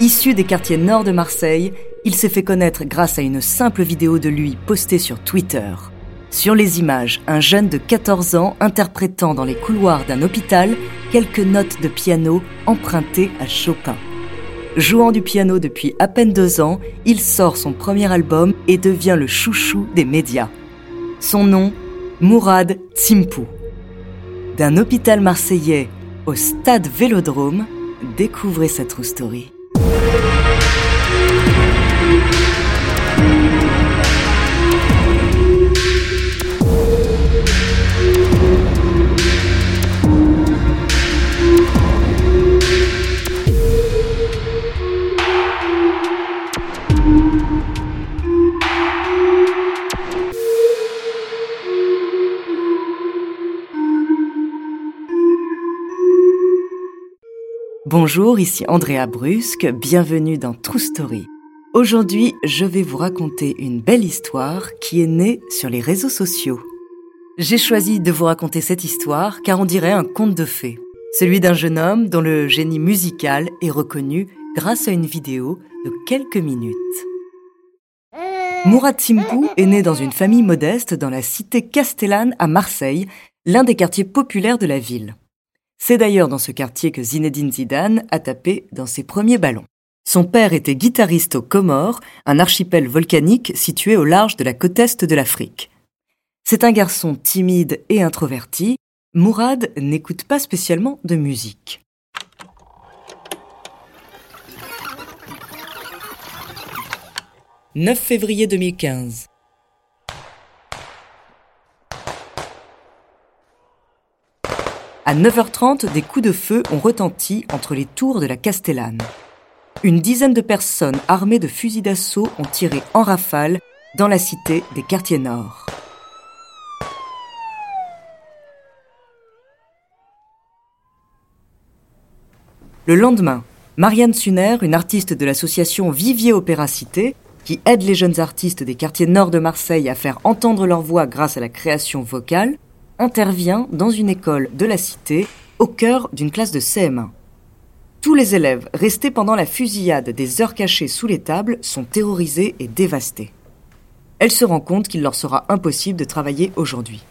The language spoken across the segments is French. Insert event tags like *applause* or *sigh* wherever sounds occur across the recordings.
Issu des quartiers nord de Marseille, il s'est fait connaître grâce à une simple vidéo de lui postée sur Twitter. Sur les images, un jeune de 14 ans interprétant dans les couloirs d'un hôpital quelques notes de piano empruntées à Chopin. Jouant du piano depuis à peine deux ans, il sort son premier album et devient le chouchou des médias. Son nom, Mourad Tsimpou. D'un hôpital marseillais au stade Vélodrome, découvrez sa true story. Bonjour, ici Andrea Brusque, bienvenue dans True Story. Aujourd'hui, je vais vous raconter une belle histoire qui est née sur les réseaux sociaux. J'ai choisi de vous raconter cette histoire car on dirait un conte de fées. Celui d'un jeune homme dont le génie musical est reconnu grâce à une vidéo de quelques minutes. Mourad Simpou est né dans une famille modeste dans la cité castellane à Marseille, l'un des quartiers populaires de la ville. C'est d'ailleurs dans ce quartier que Zinedine Zidane a tapé dans ses premiers ballons. Son père était guitariste aux Comores, un archipel volcanique situé au large de la côte est de l'Afrique. C'est un garçon timide et introverti. Mourad n'écoute pas spécialement de musique. « 9 février 2015. À 9h30, des coups de feu ont retenti entre les tours de la Castellane. Une dizaine de personnes armées de fusils d'assaut ont tiré en rafale dans la cité des quartiers nord. Le lendemain, Marianne Suner, une artiste de l'association Vivier Opéra Cité, qui aide les jeunes artistes des quartiers nord de Marseille à faire entendre leur voix grâce à la création vocale, intervient dans une école de la cité au cœur d'une classe de CM1. Tous les élèves restés pendant la fusillade des heures cachées sous les tables sont terrorisés et dévastés. Elle se rend compte qu'il leur sera impossible de travailler aujourd'hui.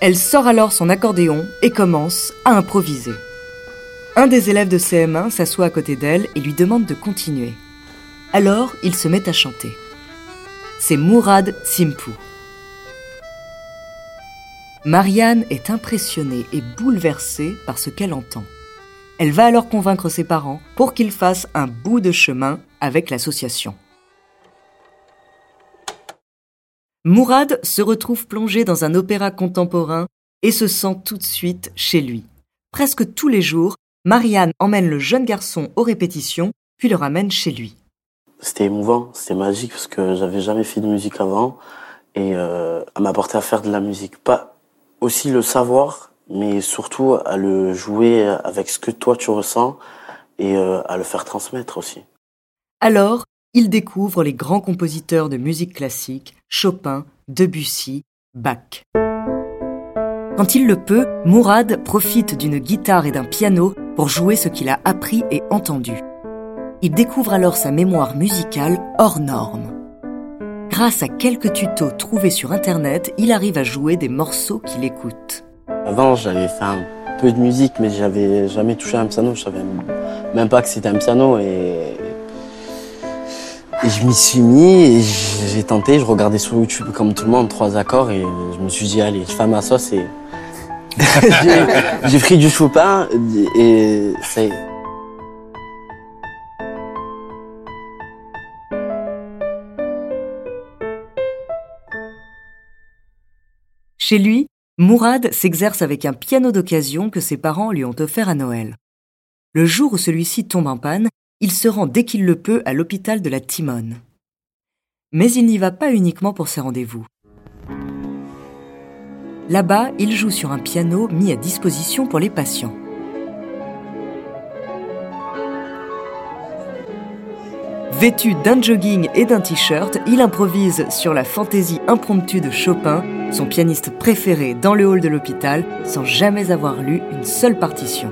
Elle sort alors son accordéon et commence à improviser. Un des élèves de CM1 s'assoit à côté d'elle et lui demande de continuer. Alors, il se met à chanter. C'est Mourad Tsimpou. Marianne est impressionnée et bouleversée par ce qu'elle entend. Elle va alors convaincre ses parents pour qu'ils fassent un bout de chemin avec l'association. Mourad se retrouve plongé dans un opéra contemporain et se sent tout de suite chez lui. Presque tous les jours, Marianne emmène le jeune garçon aux répétitions, puis le ramène chez lui c'était émouvant, c'était magique parce que j'avais jamais fait de musique avant et euh, à m'apporter à faire de la musique. Pas aussi le savoir, mais surtout à le jouer avec ce que toi tu ressens et euh, à le faire transmettre aussi. Alors, il découvre les grands compositeurs de musique classique, Chopin, Debussy, Bach. Quand il le peut, Mourad profite d'une guitare et d'un piano pour jouer ce qu'il a appris et entendu. Il découvre alors sa mémoire musicale hors norme. Grâce à quelques tutos trouvés sur Internet, il arrive à jouer des morceaux qu'il écoute. Avant, j'avais fait un peu de musique, mais j'avais jamais touché un piano. Je savais même pas que c'était un piano et... je m'y suis mis et j'ai tenté. Je regardais sur YouTube comme tout le monde trois accords et je me suis dit allez, je fais ma sauce et *laughs* j'ai pris du Chopin et c'est Chez lui, Mourad s'exerce avec un piano d'occasion que ses parents lui ont offert à Noël. Le jour où celui-ci tombe en panne, il se rend dès qu'il le peut à l'hôpital de la Timone. Mais il n'y va pas uniquement pour ses rendez-vous. Là-bas, il joue sur un piano mis à disposition pour les patients. Vêtu d'un jogging et d'un t-shirt, il improvise sur la fantaisie impromptue de Chopin son pianiste préféré dans le hall de l'hôpital sans jamais avoir lu une seule partition.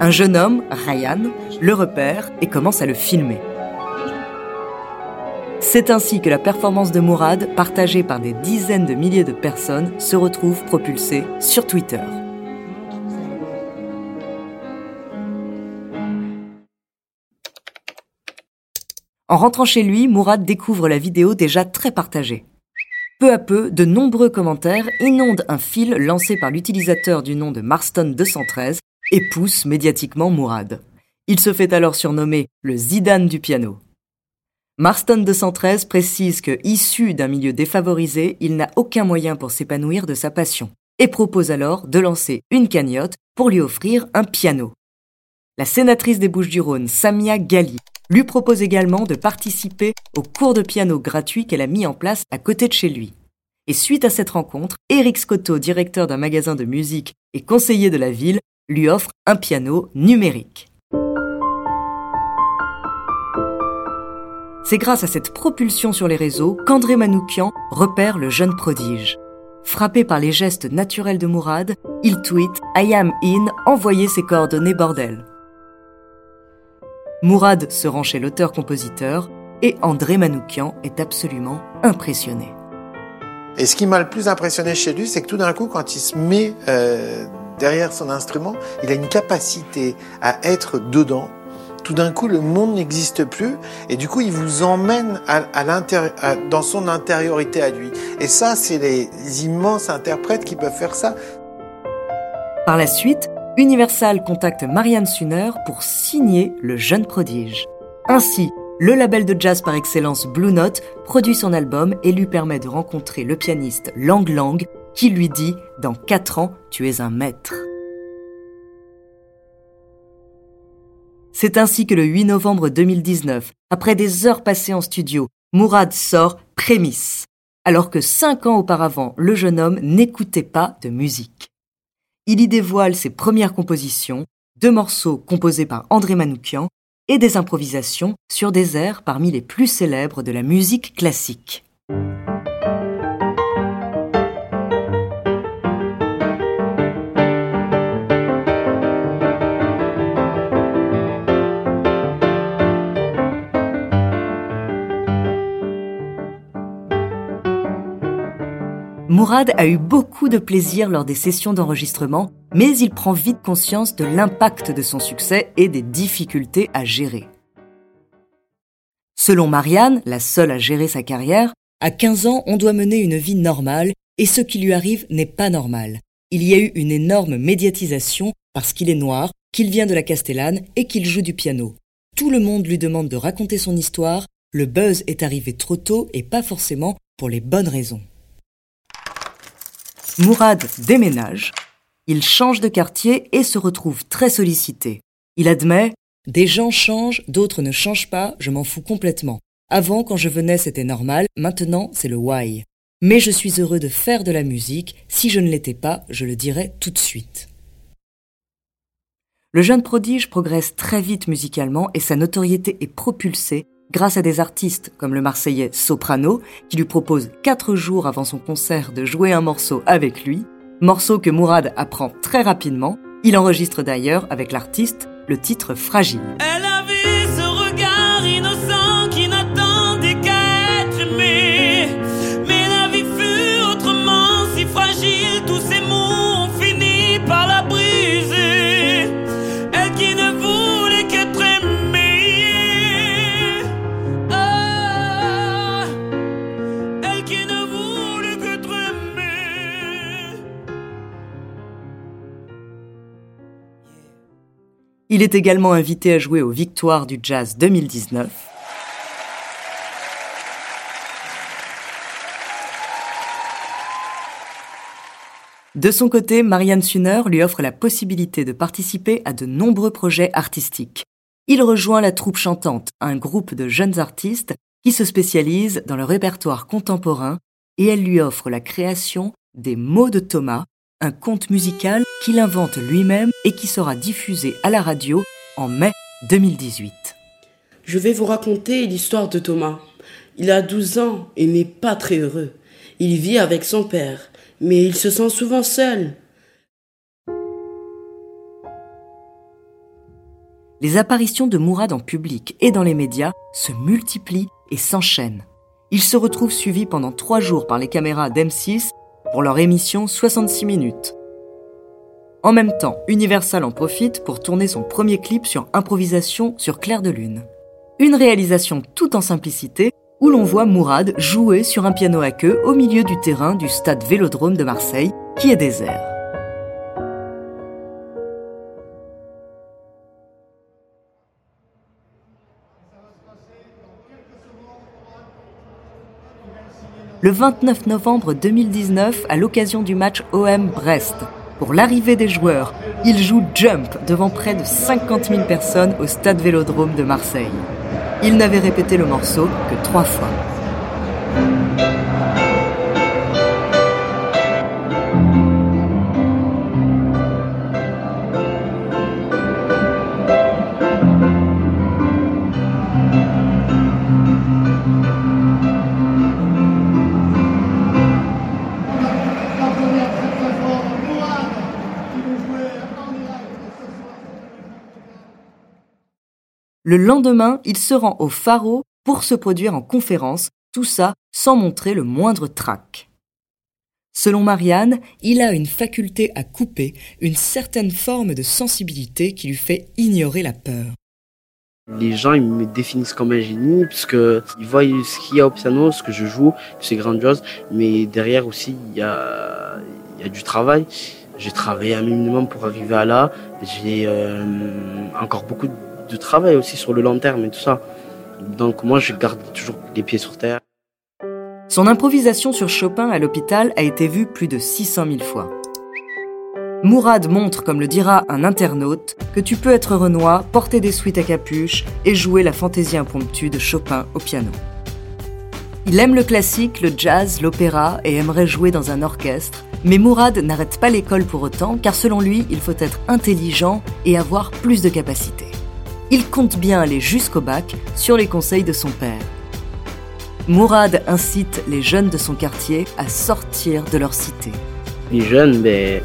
Un jeune homme, Ryan, le repère et commence à le filmer. C'est ainsi que la performance de Mourad, partagée par des dizaines de milliers de personnes, se retrouve propulsée sur Twitter. En rentrant chez lui, Mourad découvre la vidéo déjà très partagée. Peu à peu, de nombreux commentaires inondent un fil lancé par l'utilisateur du nom de Marston 213 et poussent médiatiquement Mourad. Il se fait alors surnommer le Zidane du piano. Marston 213 précise que, issu d'un milieu défavorisé, il n'a aucun moyen pour s'épanouir de sa passion et propose alors de lancer une cagnotte pour lui offrir un piano. La sénatrice des Bouches-du-Rhône, Samia Gali, lui propose également de participer au cours de piano gratuit qu'elle a mis en place à côté de chez lui. Et suite à cette rencontre, Eric Scotto, directeur d'un magasin de musique et conseiller de la ville, lui offre un piano numérique. C'est grâce à cette propulsion sur les réseaux qu'André Manoukian repère le jeune prodige. Frappé par les gestes naturels de Mourad, il tweet I am in, envoyez ses coordonnées bordel. Mourad se rend chez l'auteur-compositeur et André Manoukian est absolument impressionné. Et ce qui m'a le plus impressionné chez lui, c'est que tout d'un coup, quand il se met euh, derrière son instrument, il a une capacité à être dedans. Tout d'un coup, le monde n'existe plus et du coup, il vous emmène à, à dans son intériorité à lui. Et ça, c'est les immenses interprètes qui peuvent faire ça. Par la suite, Universal contacte Marianne Sunner pour signer le jeune prodige. Ainsi, le label de jazz par excellence Blue Note produit son album et lui permet de rencontrer le pianiste Lang Lang qui lui dit Dans 4 ans, tu es un maître. C'est ainsi que le 8 novembre 2019, après des heures passées en studio, Mourad sort Prémisse, alors que cinq ans auparavant, le jeune homme n'écoutait pas de musique il y dévoile ses premières compositions, deux morceaux composés par André Manoukian et des improvisations sur des airs parmi les plus célèbres de la musique classique. Mourad a eu beaucoup de plaisir lors des sessions d'enregistrement, mais il prend vite conscience de l'impact de son succès et des difficultés à gérer. Selon Marianne, la seule à gérer sa carrière, à 15 ans, on doit mener une vie normale et ce qui lui arrive n'est pas normal. Il y a eu une énorme médiatisation parce qu'il est noir, qu'il vient de la Castellane et qu'il joue du piano. Tout le monde lui demande de raconter son histoire, le buzz est arrivé trop tôt et pas forcément pour les bonnes raisons. Mourad déménage, il change de quartier et se retrouve très sollicité. Il admet Des gens changent, d'autres ne changent pas, je m'en fous complètement. Avant, quand je venais, c'était normal, maintenant, c'est le why. Mais je suis heureux de faire de la musique, si je ne l'étais pas, je le dirais tout de suite. Le jeune prodige progresse très vite musicalement et sa notoriété est propulsée grâce à des artistes comme le Marseillais Soprano, qui lui propose quatre jours avant son concert de jouer un morceau avec lui, morceau que Mourad apprend très rapidement. Il enregistre d'ailleurs avec l'artiste le titre Fragile. Il est également invité à jouer aux Victoires du Jazz 2019. De son côté, Marianne Sunner lui offre la possibilité de participer à de nombreux projets artistiques. Il rejoint la troupe chantante, un groupe de jeunes artistes qui se spécialise dans le répertoire contemporain, et elle lui offre la création des mots de Thomas, un conte musical qu'il invente lui-même et qui sera diffusé à la radio en mai 2018. Je vais vous raconter l'histoire de Thomas. Il a 12 ans et n'est pas très heureux. Il vit avec son père, mais il se sent souvent seul. Les apparitions de Mourad en public et dans les médias se multiplient et s'enchaînent. Il se retrouve suivi pendant trois jours par les caméras d'M6 pour leur émission 66 minutes. En même temps, Universal en profite pour tourner son premier clip sur improvisation sur Clair de Lune. Une réalisation tout en simplicité où l'on voit Mourad jouer sur un piano à queue au milieu du terrain du stade Vélodrome de Marseille qui est désert. Le 29 novembre 2019, à l'occasion du match OM Brest, pour l'arrivée des joueurs, il joue Jump devant près de 50 000 personnes au stade Vélodrome de Marseille. Il n'avait répété le morceau que trois fois. Le lendemain, il se rend au Faro pour se produire en conférence, tout ça sans montrer le moindre trac. Selon Marianne, il a une faculté à couper, une certaine forme de sensibilité qui lui fait ignorer la peur. Les gens ils me définissent comme un génie parce que ils voient ce qu'il y a au piano, ce que je joue, c'est grandiose, mais derrière aussi il y a, il y a du travail. J'ai travaillé un minimum pour arriver à là. J'ai euh, encore beaucoup de de travail aussi sur le long et tout ça. Donc moi, je garde toujours les pieds sur terre. Son improvisation sur Chopin à l'hôpital a été vue plus de 600 000 fois. Mourad montre, comme le dira un internaute, que tu peux être Renoir, porter des suites à capuche et jouer la fantaisie impromptue de Chopin au piano. Il aime le classique, le jazz, l'opéra et aimerait jouer dans un orchestre, mais Mourad n'arrête pas l'école pour autant car selon lui, il faut être intelligent et avoir plus de capacités il compte bien aller jusqu'au bac sur les conseils de son père. Mourad incite les jeunes de son quartier à sortir de leur cité. Les jeunes, ben,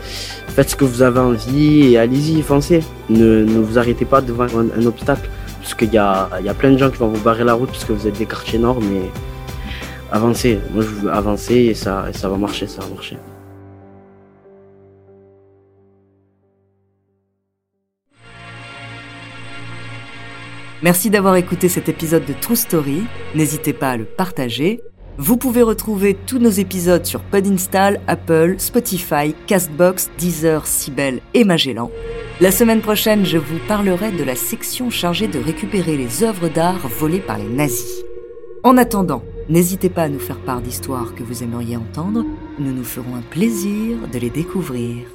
faites ce que vous avez envie et allez-y, foncez. Ne, vous arrêtez pas devant un, obstacle, parce qu'il y a, y a plein de gens qui vont vous barrer la route parce que vous êtes des quartiers nord, mais avancez. Moi, je veux avancer et et ça va marcher, ça va marcher. Merci d'avoir écouté cet épisode de True Story. N'hésitez pas à le partager. Vous pouvez retrouver tous nos épisodes sur Podinstall, Apple, Spotify, Castbox, Deezer, Sibel et Magellan. La semaine prochaine, je vous parlerai de la section chargée de récupérer les œuvres d'art volées par les nazis. En attendant, n'hésitez pas à nous faire part d'histoires que vous aimeriez entendre. Nous nous ferons un plaisir de les découvrir.